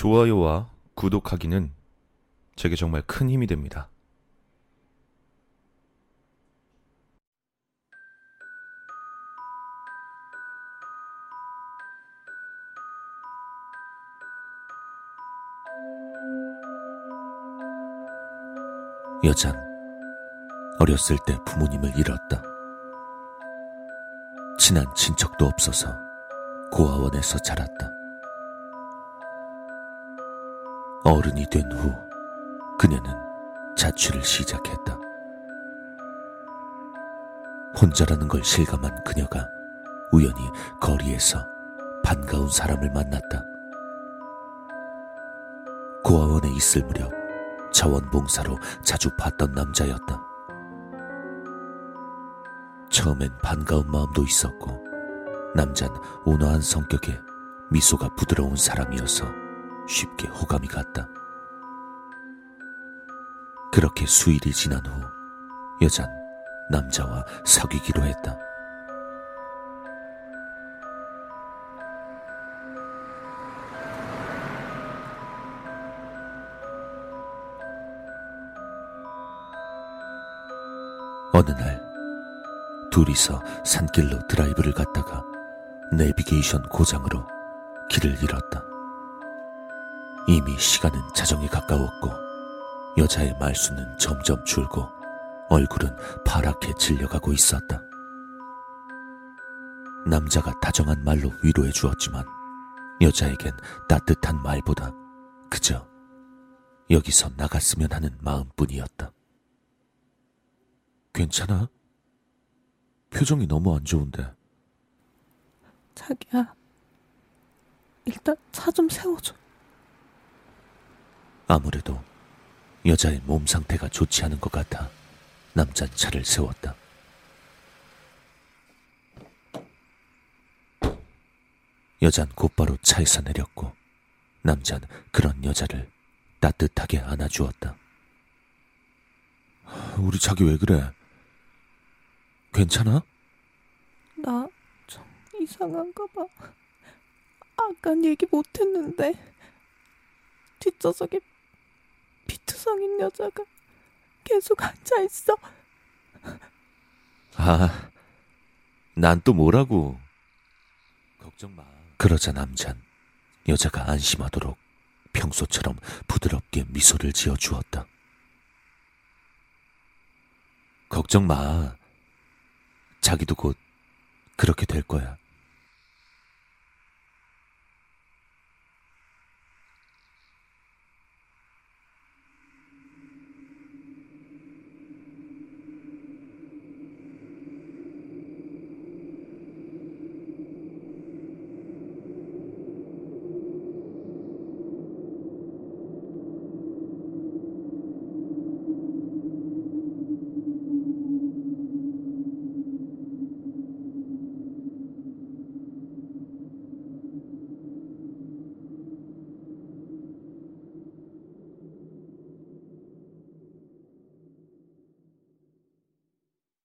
좋아요와 구독하기는 제게 정말 큰 힘이 됩니다. 여잔 어렸을 때 부모님을 잃었다. 친한 친척도 없어서 고아원에서 자랐다. 어른이 된 후 그녀는 자취를 시작했다. 혼자라는 걸 실감한 그녀가 우연히 거리에서 반가운 사람을 만났다. 고아원에 있을 무렵 자원봉사로 자주 봤던 남자였다. 처음엔 반가운 마음도 있었고, 남잔 온화한 성격에 미소가 부드러운 사람이어서 쉽게 호감이 갔다. 그렇게 수일이 지난 후, 여잔 남자와 사귀기로 했다. 어느 날 둘이서 산길로 드라이브를 갔다가 내비게이션 고장으로 길을 잃었다. 이미 시간은 자정에 가까웠고 여자의 말수는 점점 줄고 얼굴은 파랗게 질려가고 있었다. 남자가 다정한 말로 위로해 주었지만 여자에겐 따뜻한 말보다 그저 여기서 나갔으면 하는 마음뿐이었다. 괜찮아? 표정이 너무 안 좋은데. 자기야, 일단 차 좀 세워줘. 아무래도 여자의 몸 상태가 좋지 않은 것 같아 남자 차를 세웠다. 여잔 곧바로 차에서 내렸고 남잔 그런 여자를 따뜻하게 안아주었다. 우리 자기 왜 그래? 괜찮아? 나 좀 이상한가 봐. 아깐 얘기 못했는데 뒷좌석에 성인 여자가 계속 앉아 있어. 아, 난 또 뭐라고? 걱정 마. 그러자 남잔 여자가 안심하도록 평소처럼 부드럽게 미소를 지어 주었다. 걱정 마. 자기도 곧 그렇게 될 거야.